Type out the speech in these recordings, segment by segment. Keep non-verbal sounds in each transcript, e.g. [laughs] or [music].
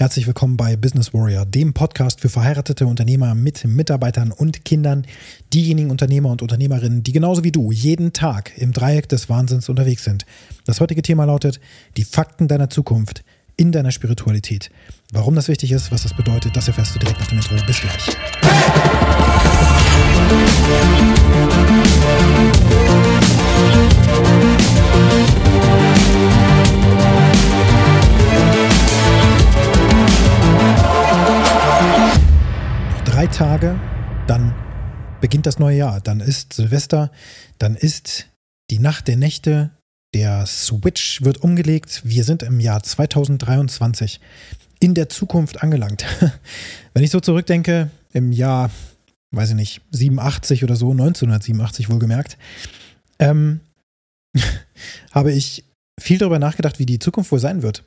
Herzlich willkommen bei Business Warrior, dem Podcast für verheiratete Unternehmer mit Mitarbeitern und Kindern, diejenigen Unternehmer und Unternehmerinnen, die genauso wie du jeden Tag im Dreieck des Wahnsinns unterwegs sind. Das heutige Thema lautet die Fakten deiner Zukunft in deiner Spiritualität. Warum das wichtig ist, was das bedeutet, das erfährst du direkt nach dem Intro. Bis gleich. Drei Tage, dann beginnt das neue Jahr. Dann ist Silvester, dann ist die Nacht der Nächte, der Switch wird umgelegt. Wir sind im Jahr 2023 in der Zukunft angelangt. [laughs] Wenn ich so zurückdenke, im Jahr, weiß ich nicht, 87 oder so, 1987 wohlgemerkt, ähm, [laughs] habe ich viel darüber nachgedacht, wie die Zukunft wohl sein wird.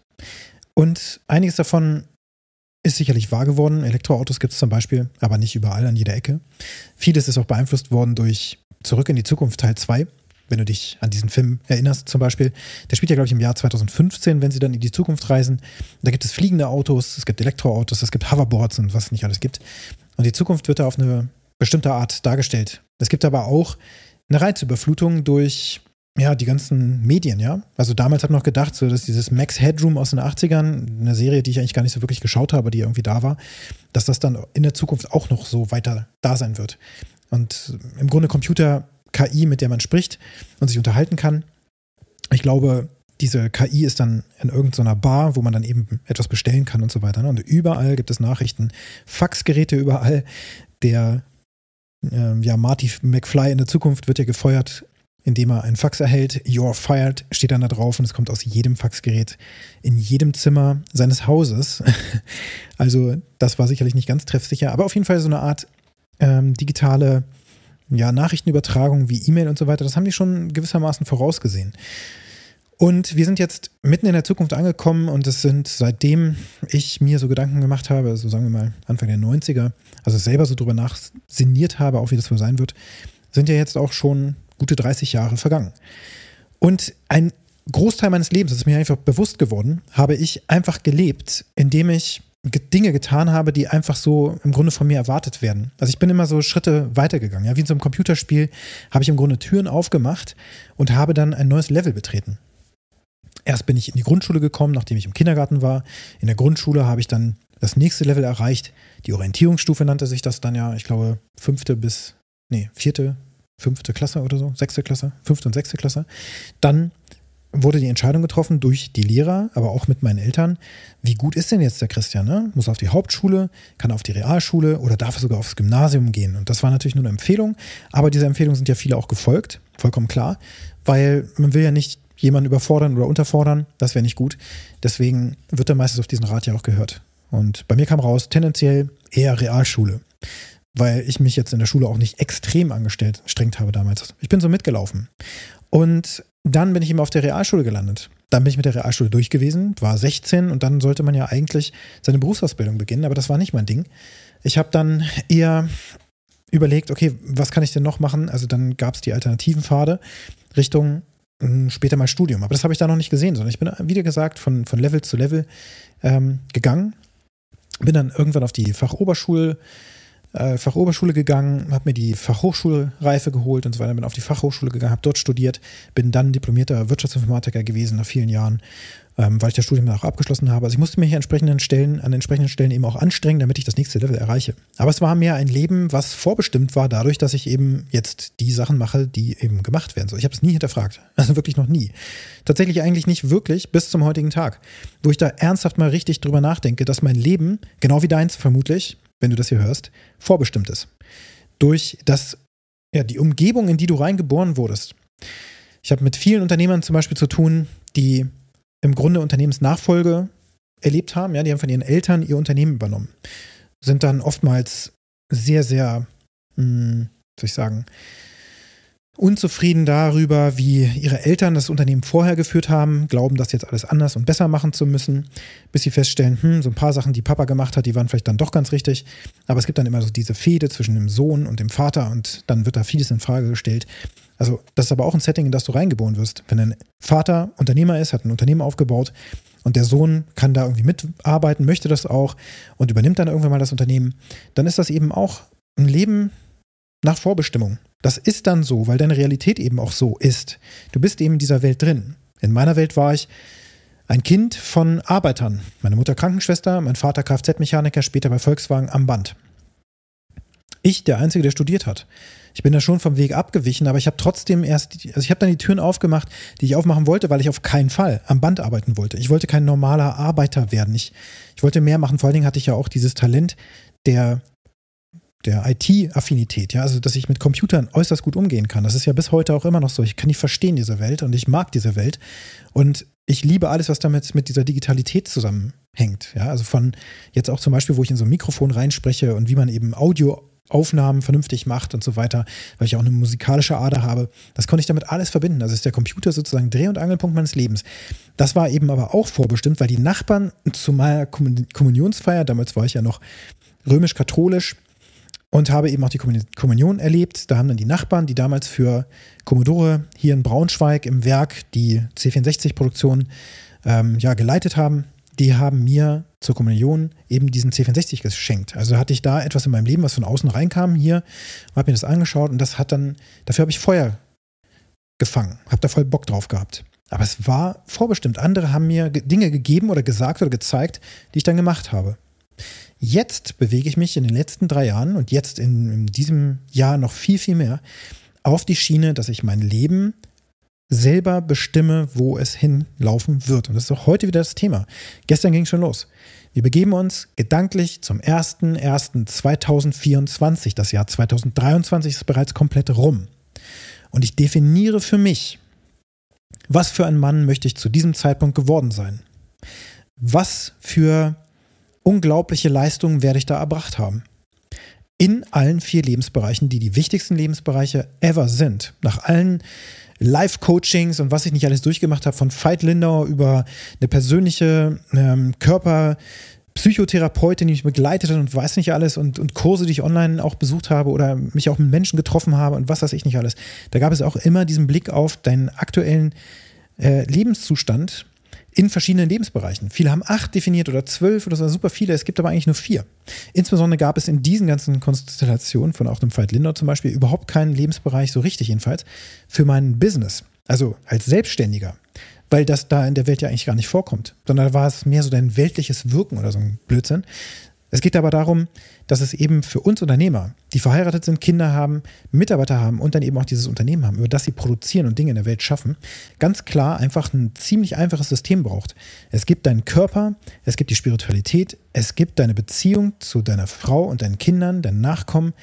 Und einiges davon ist sicherlich wahr geworden. Elektroautos gibt es zum Beispiel, aber nicht überall an jeder Ecke. Vieles ist auch beeinflusst worden durch Zurück in die Zukunft Teil 2. Wenn du dich an diesen Film erinnerst, zum Beispiel, der spielt ja, glaube ich, im Jahr 2015, wenn sie dann in die Zukunft reisen. Da gibt es fliegende Autos, es gibt Elektroautos, es gibt Hoverboards und was es nicht alles gibt. Und die Zukunft wird da auf eine bestimmte Art dargestellt. Es gibt aber auch eine Reizüberflutung durch ja, die ganzen Medien, ja. Also damals habe ich noch gedacht, so, dass dieses Max Headroom aus den 80ern, eine Serie, die ich eigentlich gar nicht so wirklich geschaut habe, die irgendwie da war, dass das dann in der Zukunft auch noch so weiter da sein wird. Und im Grunde Computer, KI, mit der man spricht und sich unterhalten kann. Ich glaube, diese KI ist dann in irgendeiner Bar, wo man dann eben etwas bestellen kann und so weiter. Ne? Und überall gibt es Nachrichten, Faxgeräte überall. Der äh, ja, Marty McFly in der Zukunft wird ja gefeuert indem er einen Fax erhält. You're fired steht dann da drauf und es kommt aus jedem Faxgerät in jedem Zimmer seines Hauses. [laughs] Also das war sicherlich nicht ganz treffsicher, aber auf jeden Fall so eine Art ähm, digitale ja, Nachrichtenübertragung wie E-Mail und so weiter. Das haben die schon gewissermaßen vorausgesehen. Und wir sind jetzt mitten in der Zukunft angekommen und es sind seitdem ich mir so Gedanken gemacht habe, so also sagen wir mal Anfang der 90er, also selber so drüber nachsinniert habe, auch wie das wohl sein wird, sind ja jetzt auch schon gute 30 Jahre vergangen. Und ein Großteil meines Lebens, das ist mir einfach bewusst geworden, habe ich einfach gelebt, indem ich Dinge getan habe, die einfach so im Grunde von mir erwartet werden. Also ich bin immer so Schritte weitergegangen. Ja, wie in so einem Computerspiel habe ich im Grunde Türen aufgemacht und habe dann ein neues Level betreten. Erst bin ich in die Grundschule gekommen, nachdem ich im Kindergarten war. In der Grundschule habe ich dann das nächste Level erreicht. Die Orientierungsstufe nannte sich das dann ja, ich glaube, fünfte bis, nee, vierte fünfte Klasse oder so, sechste Klasse, fünfte und sechste Klasse. Dann wurde die Entscheidung getroffen durch die Lehrer, aber auch mit meinen Eltern, wie gut ist denn jetzt der Christian? Ne? Muss auf die Hauptschule, kann auf die Realschule oder darf sogar aufs Gymnasium gehen? Und das war natürlich nur eine Empfehlung, aber diese Empfehlungen sind ja viele auch gefolgt, vollkommen klar, weil man will ja nicht jemanden überfordern oder unterfordern, das wäre nicht gut. Deswegen wird er meistens auf diesen Rat ja auch gehört. Und bei mir kam raus, tendenziell eher Realschule weil ich mich jetzt in der Schule auch nicht extrem angestellt, strengt habe damals. Ich bin so mitgelaufen. Und dann bin ich eben auf der Realschule gelandet. Dann bin ich mit der Realschule durch gewesen, war 16 und dann sollte man ja eigentlich seine Berufsausbildung beginnen, aber das war nicht mein Ding. Ich habe dann eher überlegt, okay, was kann ich denn noch machen? Also dann gab es die alternativen Pfade Richtung hm, später mal Studium. Aber das habe ich da noch nicht gesehen, sondern ich bin, wieder gesagt, von, von Level zu Level ähm, gegangen. Bin dann irgendwann auf die Fachoberschule äh, Fachoberschule gegangen, habe mir die Fachhochschulreife geholt und so weiter, bin auf die Fachhochschule gegangen, habe dort studiert, bin dann diplomierter Wirtschaftsinformatiker gewesen nach vielen Jahren, ähm, weil ich das Studium dann auch abgeschlossen habe. Also ich musste mich an entsprechenden Stellen, an entsprechenden Stellen eben auch anstrengen, damit ich das nächste Level erreiche. Aber es war mir ein Leben, was vorbestimmt war dadurch, dass ich eben jetzt die Sachen mache, die eben gemacht werden. So, ich habe es nie hinterfragt. [laughs] Also wirklich noch nie. Tatsächlich eigentlich nicht wirklich bis zum heutigen Tag, wo ich da ernsthaft mal richtig drüber nachdenke, dass mein Leben, genau wie deins vermutlich, wenn du das hier hörst, vorbestimmt ist. Durch das, ja, die Umgebung, in die du reingeboren wurdest. Ich habe mit vielen Unternehmern zum Beispiel zu tun, die im Grunde Unternehmensnachfolge erlebt haben. Ja, die haben von ihren Eltern ihr Unternehmen übernommen. Sind dann oftmals sehr, sehr, mh, hm, soll ich sagen, unzufrieden darüber, wie ihre Eltern das Unternehmen vorher geführt haben, glauben, das jetzt alles anders und besser machen zu müssen, bis sie feststellen, hm, so ein paar Sachen, die Papa gemacht hat, die waren vielleicht dann doch ganz richtig. Aber es gibt dann immer so diese Fehde zwischen dem Sohn und dem Vater und dann wird da vieles in Frage gestellt. Also, das ist aber auch ein Setting, in das du reingeboren wirst. Wenn dein Vater Unternehmer ist, hat ein Unternehmen aufgebaut und der Sohn kann da irgendwie mitarbeiten, möchte das auch und übernimmt dann irgendwann mal das Unternehmen, dann ist das eben auch ein Leben nach Vorbestimmung. Das ist dann so, weil deine Realität eben auch so ist. Du bist eben in dieser Welt drin. In meiner Welt war ich ein Kind von Arbeitern. Meine Mutter Krankenschwester, mein Vater Kfz-Mechaniker, später bei Volkswagen am Band. Ich, der Einzige, der studiert hat. Ich bin da schon vom Weg abgewichen, aber ich habe trotzdem erst, also ich habe dann die Türen aufgemacht, die ich aufmachen wollte, weil ich auf keinen Fall am Band arbeiten wollte. Ich wollte kein normaler Arbeiter werden. Ich, ich wollte mehr machen. Vor allen Dingen hatte ich ja auch dieses Talent der der IT-Affinität, ja, also dass ich mit Computern äußerst gut umgehen kann. Das ist ja bis heute auch immer noch so. Ich kann die verstehen, diese Welt, und ich mag diese Welt. Und ich liebe alles, was damit mit dieser Digitalität zusammenhängt. Ja, also von jetzt auch zum Beispiel, wo ich in so ein Mikrofon reinspreche und wie man eben Audioaufnahmen vernünftig macht und so weiter, weil ich auch eine musikalische Ader habe. Das konnte ich damit alles verbinden. Also ist der Computer sozusagen Dreh- und Angelpunkt meines Lebens. Das war eben aber auch vorbestimmt, weil die Nachbarn zu meiner Kommunionsfeier, damals war ich ja noch römisch-katholisch, und habe eben auch die Kommunion erlebt. Da haben dann die Nachbarn, die damals für Commodore hier in Braunschweig im Werk die C64-Produktion ähm, ja, geleitet haben, die haben mir zur Kommunion eben diesen C64 geschenkt. Also hatte ich da etwas in meinem Leben, was von außen reinkam hier, habe mir das angeschaut und das hat dann, dafür habe ich Feuer gefangen, habe da voll Bock drauf gehabt. Aber es war vorbestimmt. Andere haben mir Dinge gegeben oder gesagt oder gezeigt, die ich dann gemacht habe. Jetzt bewege ich mich in den letzten drei Jahren und jetzt in, in diesem Jahr noch viel, viel mehr auf die Schiene, dass ich mein Leben selber bestimme, wo es hinlaufen wird. Und das ist auch heute wieder das Thema. Gestern ging es schon los. Wir begeben uns gedanklich zum 01.01.2024. Das Jahr 2023 ist bereits komplett rum. Und ich definiere für mich, was für ein Mann möchte ich zu diesem Zeitpunkt geworden sein? Was für unglaubliche Leistungen werde ich da erbracht haben. In allen vier Lebensbereichen, die die wichtigsten Lebensbereiche ever sind. Nach allen Live-Coachings und was ich nicht alles durchgemacht habe, von Veit Lindau über eine persönliche ähm, Körper- Psychotherapeutin, die mich begleitet hat und weiß nicht alles und, und Kurse, die ich online auch besucht habe oder mich auch mit Menschen getroffen habe und was weiß ich nicht alles. Da gab es auch immer diesen Blick auf deinen aktuellen äh, Lebenszustand in verschiedenen Lebensbereichen. Viele haben acht definiert oder zwölf oder so, super viele. Es gibt aber eigentlich nur vier. Insbesondere gab es in diesen ganzen Konstellationen von auch dem Veit Lindau zum Beispiel überhaupt keinen Lebensbereich, so richtig jedenfalls, für mein Business. Also als Selbstständiger. Weil das da in der Welt ja eigentlich gar nicht vorkommt. Sondern da war es mehr so dein weltliches Wirken oder so ein Blödsinn. Es geht aber darum, dass es eben für uns Unternehmer, die verheiratet sind, Kinder haben, Mitarbeiter haben und dann eben auch dieses Unternehmen haben, über das sie produzieren und Dinge in der Welt schaffen, ganz klar einfach ein ziemlich einfaches System braucht. Es gibt deinen Körper, es gibt die Spiritualität, es gibt deine Beziehung zu deiner Frau und deinen Kindern, deinen Nachkommen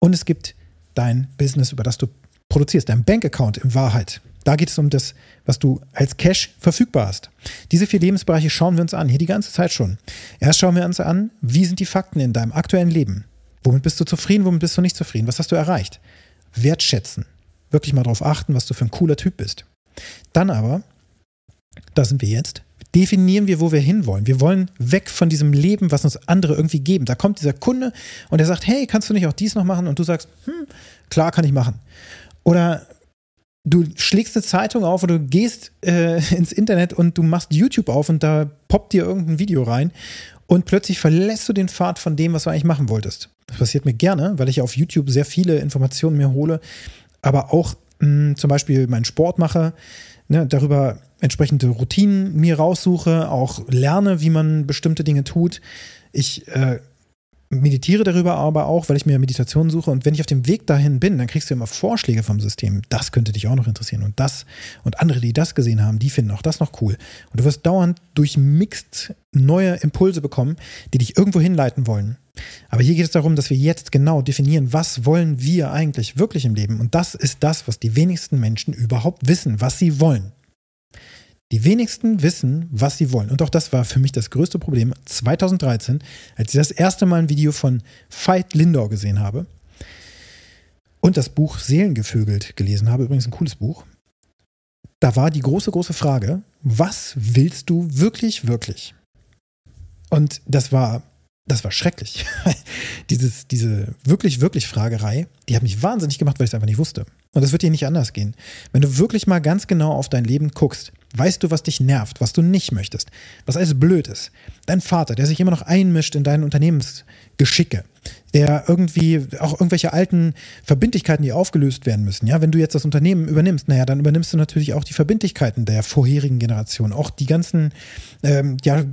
und es gibt dein Business, über das du produzierst, dein Bankaccount in Wahrheit. Da geht es um das, was du als Cash verfügbar hast. Diese vier Lebensbereiche schauen wir uns an, hier die ganze Zeit schon. Erst schauen wir uns an, wie sind die Fakten in deinem aktuellen Leben? Womit bist du zufrieden, womit bist du nicht zufrieden? Was hast du erreicht? Wertschätzen. Wirklich mal darauf achten, was du für ein cooler Typ bist. Dann aber, da sind wir jetzt, definieren wir, wo wir hinwollen. Wir wollen weg von diesem Leben, was uns andere irgendwie geben. Da kommt dieser Kunde und er sagt, hey, kannst du nicht auch dies noch machen? Und du sagst, hm, klar kann ich machen. Oder du schlägst eine Zeitung auf oder du gehst äh, ins Internet und du machst YouTube auf und da poppt dir irgendein Video rein und plötzlich verlässt du den Pfad von dem, was du eigentlich machen wolltest. Das passiert mir gerne, weil ich auf YouTube sehr viele Informationen mir hole, aber auch mh, hm, zum Beispiel meinen Sport mache, ne, darüber entsprechende Routinen mir raussuche, auch lerne, wie man bestimmte Dinge tut. Ich äh, meditiere darüber aber auch, weil ich mir Meditationen suche. Und wenn ich auf dem Weg dahin bin, dann kriegst du immer Vorschläge vom System. Das könnte dich auch noch interessieren. Und das und andere, die das gesehen haben, die finden auch das noch cool. Und du wirst dauernd durchmixt neue Impulse bekommen, die dich irgendwo hinleiten wollen. Aber hier geht es darum, dass wir jetzt genau definieren, was wollen wir eigentlich wirklich im Leben. Und das ist das, was die wenigsten Menschen überhaupt wissen, was sie wollen. Die wenigsten wissen, was sie wollen. Und auch das war für mich das größte Problem 2013, als ich das erste Mal ein Video von Veit Lindau gesehen habe und das Buch Seelengevögelt gelesen habe. Übrigens ein cooles Buch. Da war die große, große Frage, was willst du wirklich, wirklich? Und das war, das war schrecklich. [laughs] Dieses, diese wirklich, wirklich Fragerei, die hat mich wahnsinnig gemacht, weil ich es einfach nicht wusste. Und das wird dir nicht anders gehen. Wenn du wirklich mal ganz genau auf dein Leben guckst, Weißt du, was dich nervt, was du nicht möchtest, was alles blöd ist? Dein Vater, der sich immer noch einmischt in deine Unternehmensgeschicke, der irgendwie auch irgendwelche alten Verbindlichkeiten, die aufgelöst werden müssen. Ja, wenn du jetzt das Unternehmen übernimmst, naja, dann übernimmst du natürlich auch die Verbindlichkeiten der vorherigen Generation, auch die ganzen, ähm, ja,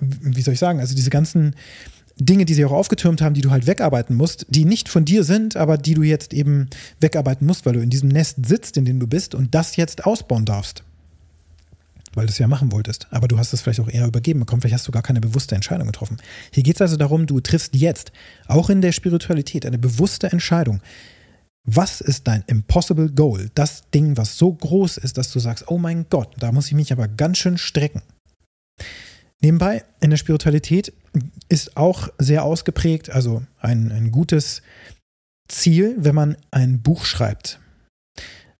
wie soll ich sagen, also diese ganzen Dinge, die sie auch aufgetürmt haben, die du halt wegarbeiten musst, die nicht von dir sind, aber die du jetzt eben wegarbeiten musst, weil du in diesem Nest sitzt, in dem du bist und das jetzt ausbauen darfst. Weil du es ja machen wolltest. Aber du hast es vielleicht auch eher übergeben bekommen. Vielleicht hast du gar keine bewusste Entscheidung getroffen. Hier geht es also darum, du triffst jetzt, auch in der Spiritualität, eine bewusste Entscheidung. Was ist dein Impossible Goal? Das Ding, was so groß ist, dass du sagst, oh mein Gott, da muss ich mich aber ganz schön strecken. Nebenbei, in der Spiritualität ist auch sehr ausgeprägt, also ein, ein gutes Ziel, wenn man ein Buch schreibt.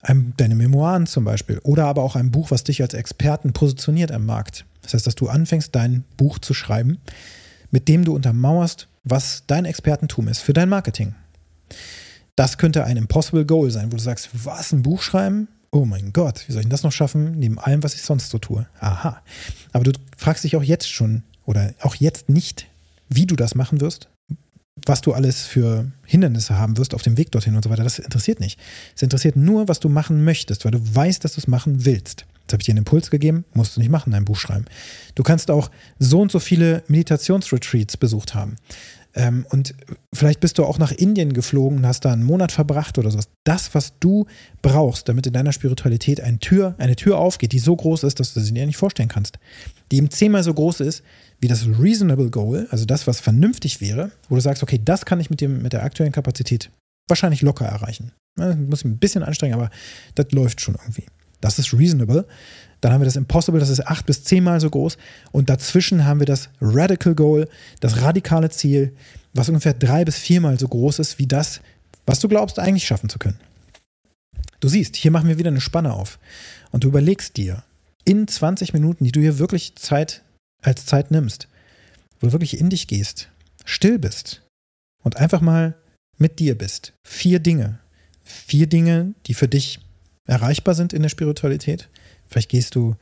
Ein, deine Memoiren zum Beispiel. Oder aber auch ein Buch, was dich als Experten positioniert am Markt. Das heißt, dass du anfängst, dein Buch zu schreiben, mit dem du untermauerst, was dein Expertentum ist für dein Marketing. Das könnte ein Impossible Goal sein, wo du sagst, was, ein Buch schreiben? oh mein Gott, wie soll ich das noch schaffen, neben allem, was ich sonst so tue? Aha. Aber du fragst dich auch jetzt schon oder auch jetzt nicht, wie du das machen wirst, was du alles für Hindernisse haben wirst auf dem Weg dorthin und so weiter. Das interessiert nicht. Es interessiert nur, was du machen möchtest, weil du weißt, dass du es machen willst. Jetzt habe ich dir einen Impuls gegeben, musst du nicht machen, ein Buch schreiben. Du kannst auch so und so viele Meditationsretreats besucht haben. Ähm, und vielleicht bist du auch nach Indien geflogen und hast da einen Monat verbracht oder sowas. Das, was du brauchst, damit in deiner Spiritualität eine Tür, eine Tür aufgeht, die so groß ist, dass du sie dir nicht vorstellen kannst. Die eben zehnmal so groß ist wie das Reasonable Goal, also das, was vernünftig wäre, wo du sagst, okay, das kann ich mit, dem, mit der aktuellen Kapazität wahrscheinlich locker erreichen. Ja, muss ich ein bisschen anstrengen, aber das läuft schon irgendwie. Das ist reasonable. Dann haben wir das Impossible, das ist acht bis zehnmal so groß. Und dazwischen haben wir das Radical Goal, das radikale Ziel, was ungefähr drei bis viermal so groß ist wie das, was du glaubst eigentlich schaffen zu können. Du siehst, hier machen wir wieder eine Spanne auf. Und du überlegst dir in 20 Minuten, die du hier wirklich Zeit als Zeit nimmst, wo du wirklich in dich gehst, still bist und einfach mal mit dir bist. Vier Dinge. Vier Dinge, die für dich erreichbar sind in der Spiritualität. Vielleicht gehst du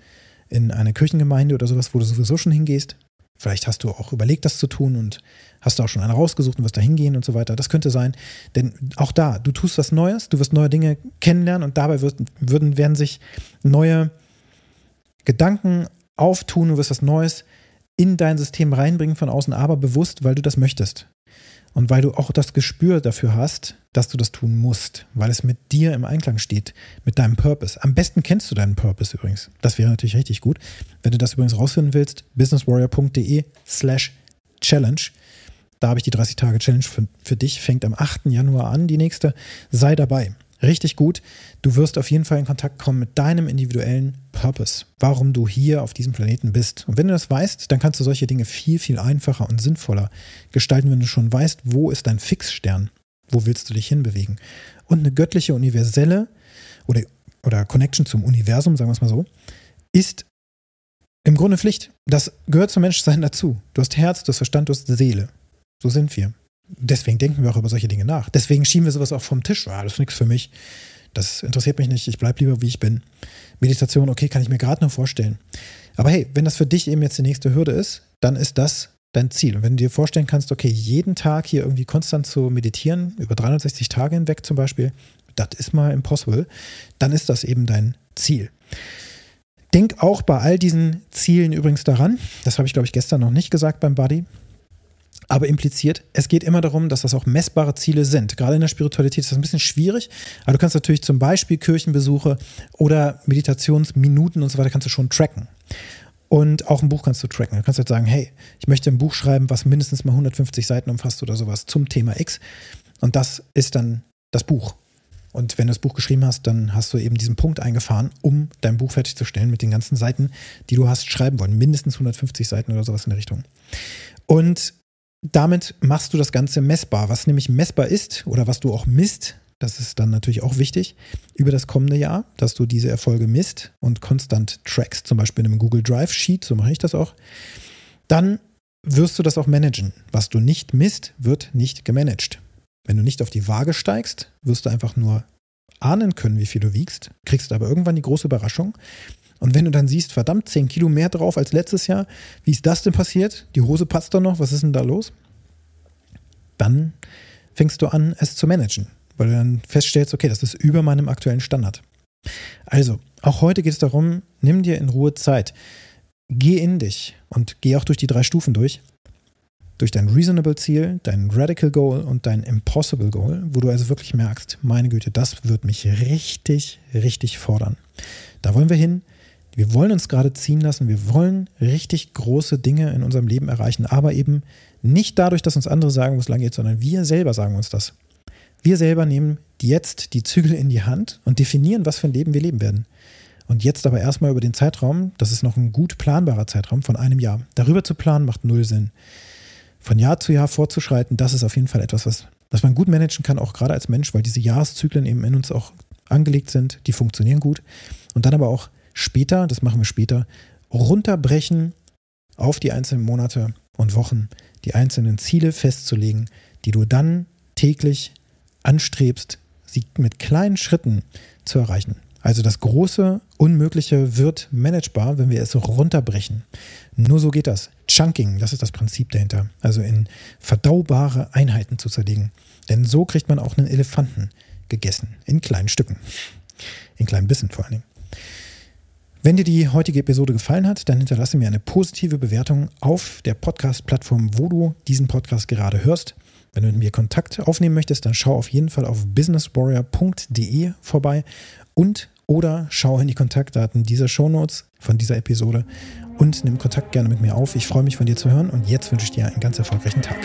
in eine Kirchengemeinde oder sowas, wo du sowieso schon hingehst. Vielleicht hast du auch überlegt, das zu tun und hast du auch schon eine rausgesucht und wirst da hingehen und so weiter. Das könnte sein. Denn auch da, du tust was Neues, du wirst neue Dinge kennenlernen und dabei wird, würden, werden sich neue Gedanken auftun, du wirst was Neues in dein System reinbringen von außen, aber bewusst, weil du das möchtest. Und weil du auch das Gespür dafür hast, dass du das tun musst, weil es mit dir im Einklang steht, mit deinem Purpose. Am besten kennst du deinen Purpose übrigens. Das wäre natürlich richtig gut. Wenn du das übrigens rausfinden willst, businesswarrior.de slash challenge. Da habe ich die 30 Tage Challenge für, für dich. Fängt am 8. Januar an, die nächste. Sei dabei richtig gut. Du wirst auf jeden Fall in Kontakt kommen mit deinem individuellen Purpose, warum du hier auf diesem Planeten bist. Und wenn du das weißt, dann kannst du solche Dinge viel, viel einfacher und sinnvoller gestalten, wenn du schon weißt, wo ist dein Fixstern, wo willst du dich hinbewegen. Und eine göttliche, universelle oder, oder Connection zum Universum, sagen wir es mal so, ist im Grunde Pflicht. Das gehört zum Menschsein dazu. Du hast Herz, du hast Verstand, du hast Seele. So sind wir. Deswegen denken wir auch über solche Dinge nach. Deswegen schieben wir sowas auch vom Tisch. Ah, das ist nichts für mich. Das interessiert mich nicht. Ich bleibe lieber, wie ich bin. Meditation, okay, kann ich mir gerade nur vorstellen. Aber hey, wenn das für dich eben jetzt die nächste Hürde ist, dann ist das dein Ziel. Und wenn du dir vorstellen kannst, okay, jeden Tag hier irgendwie konstant zu meditieren, über 360 Tage hinweg zum Beispiel, das ist mal impossible, dann ist das eben dein Ziel. Denk auch bei all diesen Zielen übrigens daran, das habe ich glaube ich gestern noch nicht gesagt beim Buddy, aber impliziert, es geht immer darum, dass das auch messbare Ziele sind. Gerade in der Spiritualität ist das ein bisschen schwierig, aber du kannst natürlich zum Beispiel Kirchenbesuche oder Meditationsminuten und so weiter kannst du schon tracken. Und auch ein Buch kannst du tracken. Du kannst halt sagen, hey, ich möchte ein Buch schreiben, was mindestens mal 150 Seiten umfasst oder sowas zum Thema X. Und das ist dann das Buch. Und wenn du das Buch geschrieben hast, dann hast du eben diesen Punkt eingefahren, um dein Buch fertigzustellen mit den ganzen Seiten, die du hast schreiben wollen. Mindestens 150 Seiten oder sowas in der Richtung. Und damit machst du das Ganze messbar. Was nämlich messbar ist oder was du auch misst, das ist dann natürlich auch wichtig über das kommende Jahr, dass du diese Erfolge misst und konstant trackst, zum Beispiel in einem Google Drive Sheet, so mache ich das auch. Dann wirst du das auch managen. Was du nicht misst, wird nicht gemanagt. Wenn du nicht auf die Waage steigst, wirst du einfach nur ahnen können, wie viel du wiegst, kriegst aber irgendwann die große Überraschung. Und wenn du dann siehst, verdammt, 10 Kilo mehr drauf als letztes Jahr, wie ist das denn passiert? Die Hose passt doch noch, was ist denn da los? Dann fängst du an, es zu managen, weil du dann feststellst, okay, das ist über meinem aktuellen Standard. Also, auch heute geht es darum, nimm dir in Ruhe Zeit. Geh in dich und geh auch durch die drei Stufen durch. Durch dein Reasonable Ziel, dein Radical Goal und dein Impossible Goal, wo du also wirklich merkst, meine Güte, das wird mich richtig, richtig fordern. Da wollen wir hin. Wir wollen uns gerade ziehen lassen. Wir wollen richtig große Dinge in unserem Leben erreichen, aber eben nicht dadurch, dass uns andere sagen, wo es lang geht, sondern wir selber sagen uns das. Wir selber nehmen jetzt die Zügel in die Hand und definieren, was für ein Leben wir leben werden. Und jetzt aber erstmal über den Zeitraum, das ist noch ein gut planbarer Zeitraum von einem Jahr. Darüber zu planen macht null Sinn. Von Jahr zu Jahr vorzuschreiten, das ist auf jeden Fall etwas, was, was man gut managen kann, auch gerade als Mensch, weil diese Jahreszyklen eben in uns auch angelegt sind, die funktionieren gut. Und dann aber auch später, das machen wir später, runterbrechen auf die einzelnen Monate und Wochen, die einzelnen Ziele festzulegen, die du dann täglich anstrebst, sie mit kleinen Schritten zu erreichen. Also das große Unmögliche wird managebar, wenn wir es runterbrechen. Nur so geht das. Chunking, das ist das Prinzip dahinter. Also in verdaubare Einheiten zu zerlegen. Denn so kriegt man auch einen Elefanten gegessen. In kleinen Stücken. In kleinen Bissen vor allen Dingen. Wenn dir die heutige Episode gefallen hat, dann hinterlasse mir eine positive Bewertung auf der Podcast-Plattform, wo du diesen Podcast gerade hörst. Wenn du mit mir Kontakt aufnehmen möchtest, dann schau auf jeden Fall auf businesswarrior.de vorbei und oder schau in die Kontaktdaten dieser Shownotes von dieser Episode und nimm Kontakt gerne mit mir auf. Ich freue mich von dir zu hören und jetzt wünsche ich dir einen ganz erfolgreichen Tag.